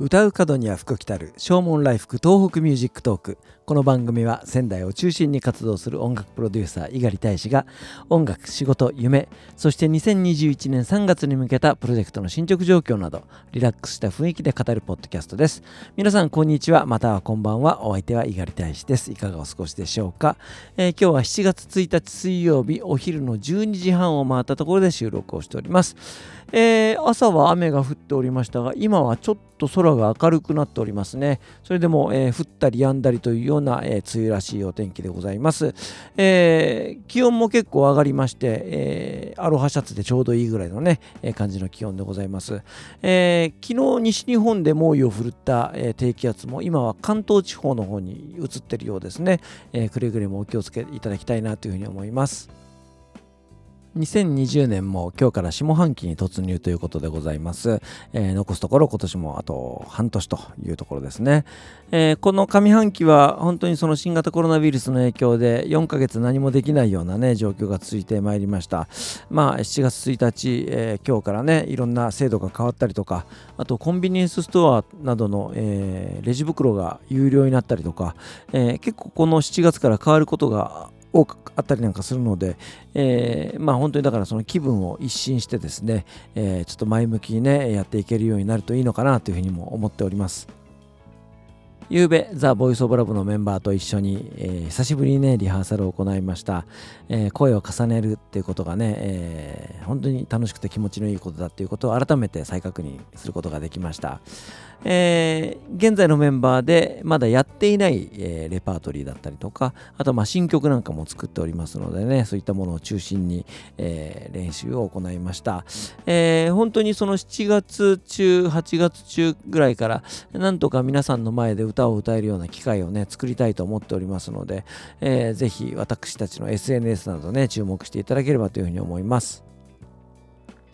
唱う門には福来たる唱門来福 TOHOKU MUSIC TALK。この番組は仙台を中心に活動する音楽プロデューサー猪狩大使が音楽仕事夢そして2021年3月に向けたプロジェクトの進捗状況などリラックスした雰囲気で語るポッドキャストです。皆さんこんにちは。またはこんばんは。お相手は猪狩大使です。いかがお過ごしでしょうか、えー、今日は7月1日水曜日お昼の12時半を回ったところで収録をしております。えー、朝は雨が降っておりましたが今はちょっと空が明るくなっておりますね。それでも、えー、降ったり止んだりというような、えー、梅雨らしいお天気でございます、えー、気温も結構上がりまして、えー、アロハシャツでちょうどいいぐらいのね、えー、感じの気温でございます、えー、昨日西日本で猛威を振るった、えー、低気圧も今は関東地方の方に移ってるようですね、えー、くれぐれもお気をつけいただきたいなというふうに思います。2020年も今日から下半期に突入ということでございます。えー、残すところ今年もあと半年というところですね。えー、この上半期は本当にその新型コロナウイルスの影響で4ヶ月何もできないようなね状況が続いてまいりました。まあ7月1日、えー、今日からねいろんな制度が変わったりとかあとコンビニエンスストアなどの、えレジ袋が有料になったりとか、え結構この7月から変わることが多くあったりなんかするので、えー、まあ本当にだからその気分を一新してですね、えー、ちょっと前向きにねやっていけるようになるといいのかなというふうにも思っております。ゆうべ、ザ・ボイス・オブ・ラブのメンバーと一緒に、えー、久しぶりにね、リハーサルを行いました。えー、声を重ねるっていうことがね、えー、本当に楽しくて気持ちのいいことだっていうことを改めて再確認することができました。えー、現在のメンバーでまだやっていない、えー、レパートリーだったりとか、あとまあ新曲なんかも作っておりますのでね、そういったものを中心に、えー、練習を行いました。えー、本当にその7月中、8月中ぐらいから、なんとか皆さんの前で歌を歌えるような機会をね、作りたいと思っておりますので、えー、ぜひ私たちの SNS などね、注目していただければというふうに思います。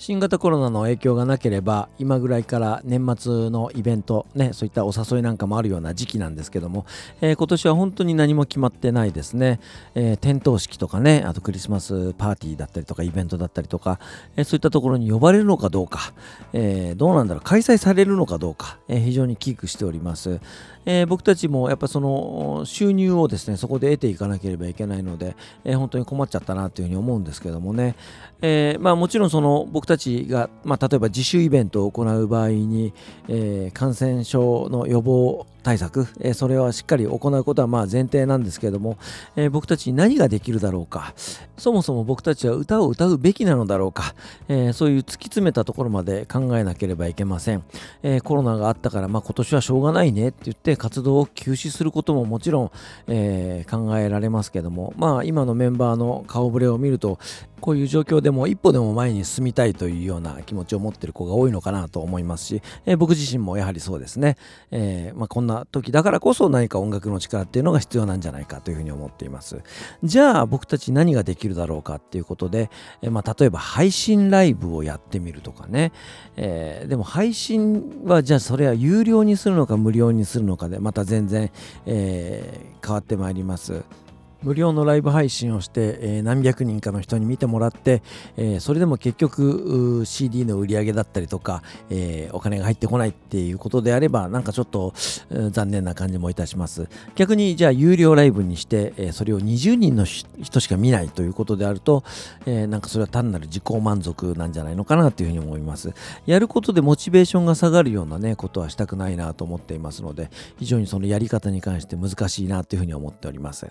新型コロナの影響がなければ今ぐらいから年末のイベントねそういったお誘いなんかもあるような時期なんですけども、えー、今年は本当に何も決まってないですね、えー、点灯式とかねあとクリスマスパーティーだったりとかイベントだったりとか、えー、そういったところに呼ばれるのかどうか、えどうなんだろう開催されるのかどうか、え非常に危惧しております、え僕たちもやっぱその収入をですねそこで得ていかなければいけないので、え本当に困っちゃったなというふうに思うんですけどもね、えまあもちろんその僕たちたちが、まあ、例えば自主イベントを行う場合に、えー、感染症の予防対策、えー、それはしっかり行うことはまあ前提なんですけれども、えー、僕たちに何ができるだろうかそもそも僕たちは歌を歌うべきなのだろうか、えー、そういう突き詰めたところまで考えなければいけません、えコロナがあったから、まあ、今年はしょうがないねって言って活動を休止することももちろん、え考えられますけどもまあ今のメンバーの顔ぶれを見るとこういう状況でも一歩でも前に進みたいというような気持ちを持ってる子が多いのかなと思いますし、えー、僕自身もやはりそうですね、えー、まあ、こんな時だからこそ何か音楽の力っていうのが必要なんじゃないかというふうに思っています。じゃあ僕たち何ができるだろうかっていうことで、えー、まあ、例えば配信ライブをやってみるとかね、えでも配信はじゃあそれは有料にするのか無料にするのかでまた全然、え変わってまいります。無料のライブ配信をして、えー、何百人かの人に見てもらって、えー、それでも結局 CD の売り上げだったりとか、えー、お金が入ってこないっていうことであればなんかちょっと、残念な感じもいたします。逆にじゃあ有料ライブにして、えそれを20人の人しか見ないということであると、えなんかそれは単なる自己満足なんじゃないのかなというふうに思います。やることでモチベーションが下がるようなねことはしたくないなと思っていますので非常にそのやり方に関して難しいなというふうに思っております。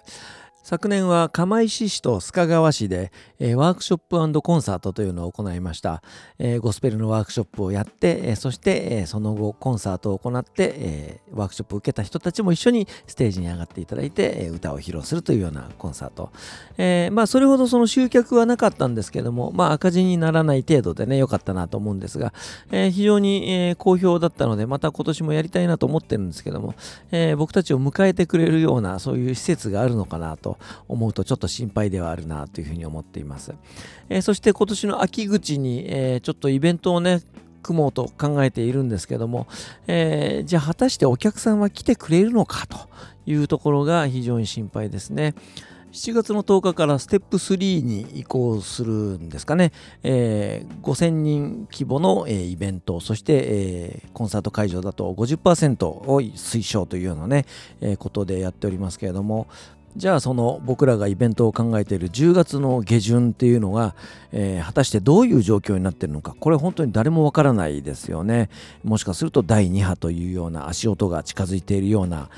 昨年は釜石市と須賀川市で、えー、ワークショップコンサートというのを行いました、えー、ゴスペルのワークショップをやって、えー、そして、えその後コンサートを行って、えワークショップを受けた人たちも一緒にステージに上がっていただいて、え歌を披露するというようなコンサート、えまあそれほどその集客はなかったんですけどもまあ赤字にならない程度でね良かったなと思うんですが、え非常に、え好評だったのでまた今年もやりたいなと思ってるんですけども、え僕たちを迎えてくれるようなそういう施設があるのかなと思うとちょっと心配ではあるなというふうに思っています。えー、そして今年の秋口に、えー、ちょっとイベントをね、組もうと考えているんですけども、えー、じゃあ果たしてお客さんは来てくれるのかというところが非常に心配ですね。7月の10日からステップ3に移行するんですかね、えー、5000人規模の、えー、イベントそして、えー、コンサート会場だと50%を推奨というようなね、えー、ことでやっておりますけれどもじゃあその僕らがイベントを考えている10月の下旬っていうのが、えー、果たしてどういう状況になっているのか。これ本当に誰もわからないですよね。もしかすると第2波というような足音が近づいているような、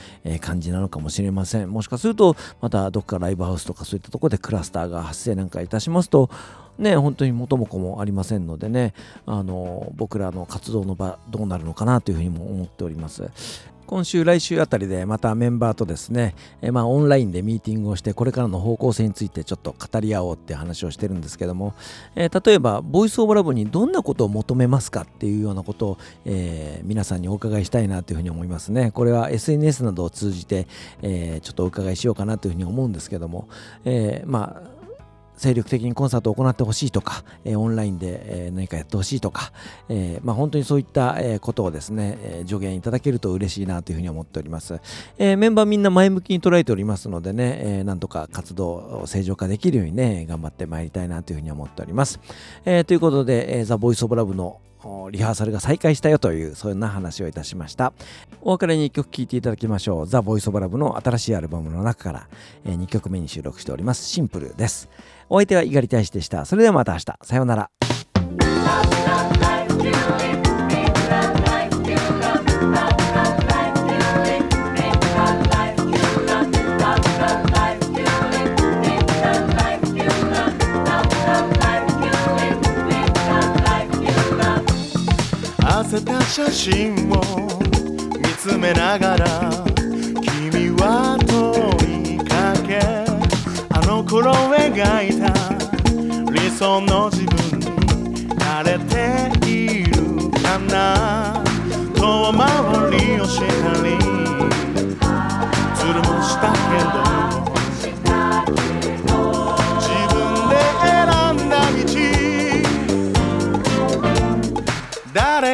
感じなのかもしれません。もしかするとまたどっかライブハウスとかそういったところでクラスターが発生なんかいたしますとね、本当に元も子もありませんのでね、あの僕らの活動の場どうなるのかなというふうにも思っております。今週来週あたりでまたメンバーとですね、えまあ、オンラインでミーティングをしてこれからの方向性についてちょっと語り合おうって話をしてるんですけども、えー、例えばボイスオブラブにどんなことを求めますかっていうようなことを、えー、皆さんにお伺いしたいなというふうに思いますね。これは SNS などを通じて、えー、ちょっとお伺いしようかなというふうに思うんですけども、えまあ精力的にコンサートを行ってほしいとか、え、オンラインで、え、何かやってほしいとか、えまあ、本当にそういった、え、ことをですね、え、助言いただけると嬉しいなというふうに思っております、え、メンバーみんな前向きに捉えておりますのでね、え、なんとか活動を正常化できるようにね頑張ってまいりたいなというふうに思っております、え、ということで、えー、ザ・ボイス・オブ・ラブのリハーサルが再開したよというそんな話をいたしましたお別れに1曲聴いていただきましょうザ・ボイス・オブ・ラブの新しいアルバムの中から、え、2曲目に収録しておりますシンプルですお相手は猪狩大使でした。それではまた明日。さようなら。真を見つめながら君は問いかけあの頃描いた理想の自分に慣れているかな。遠回りをしたりずるもしたけど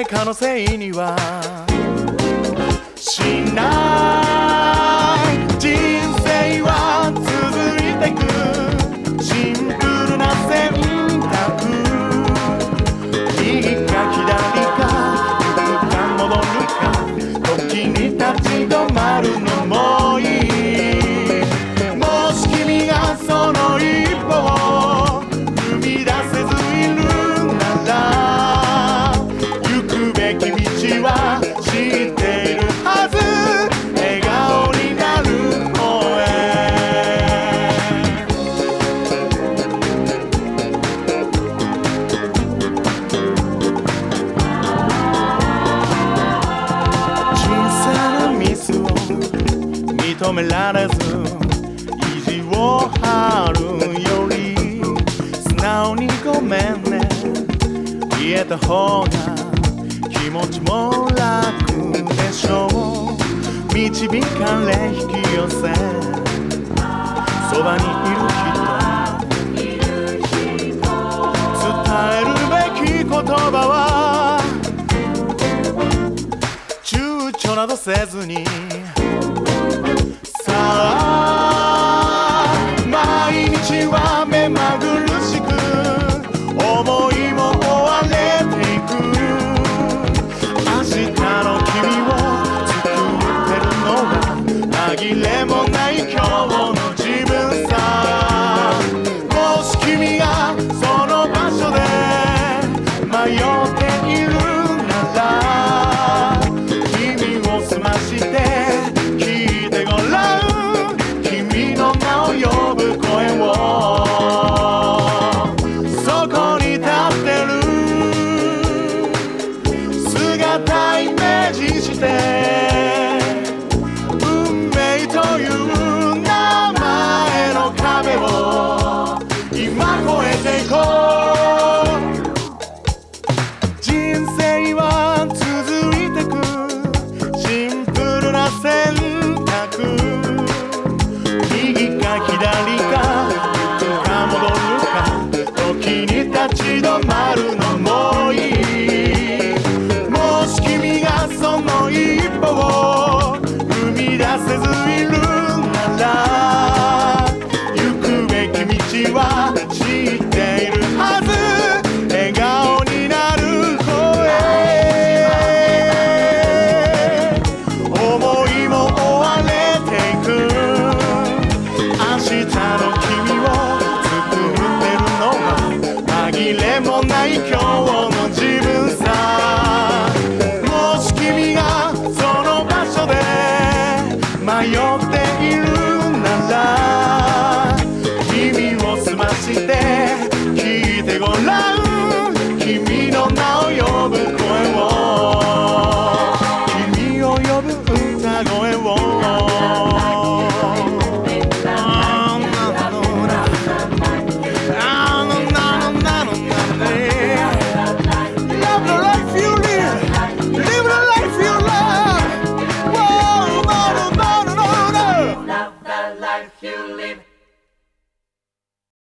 誰かのせいには。しない。にごめんね。言えた方が気持ちも楽でしょう。導かれ引き寄せ。そばにいる人。伝えるべき言葉は。躊躇などせずに。毎選択。右か左か。いか戻るか時に立ち止まるのもいい。もし君がその一歩を踏み出せずいるなら行くべき道は知って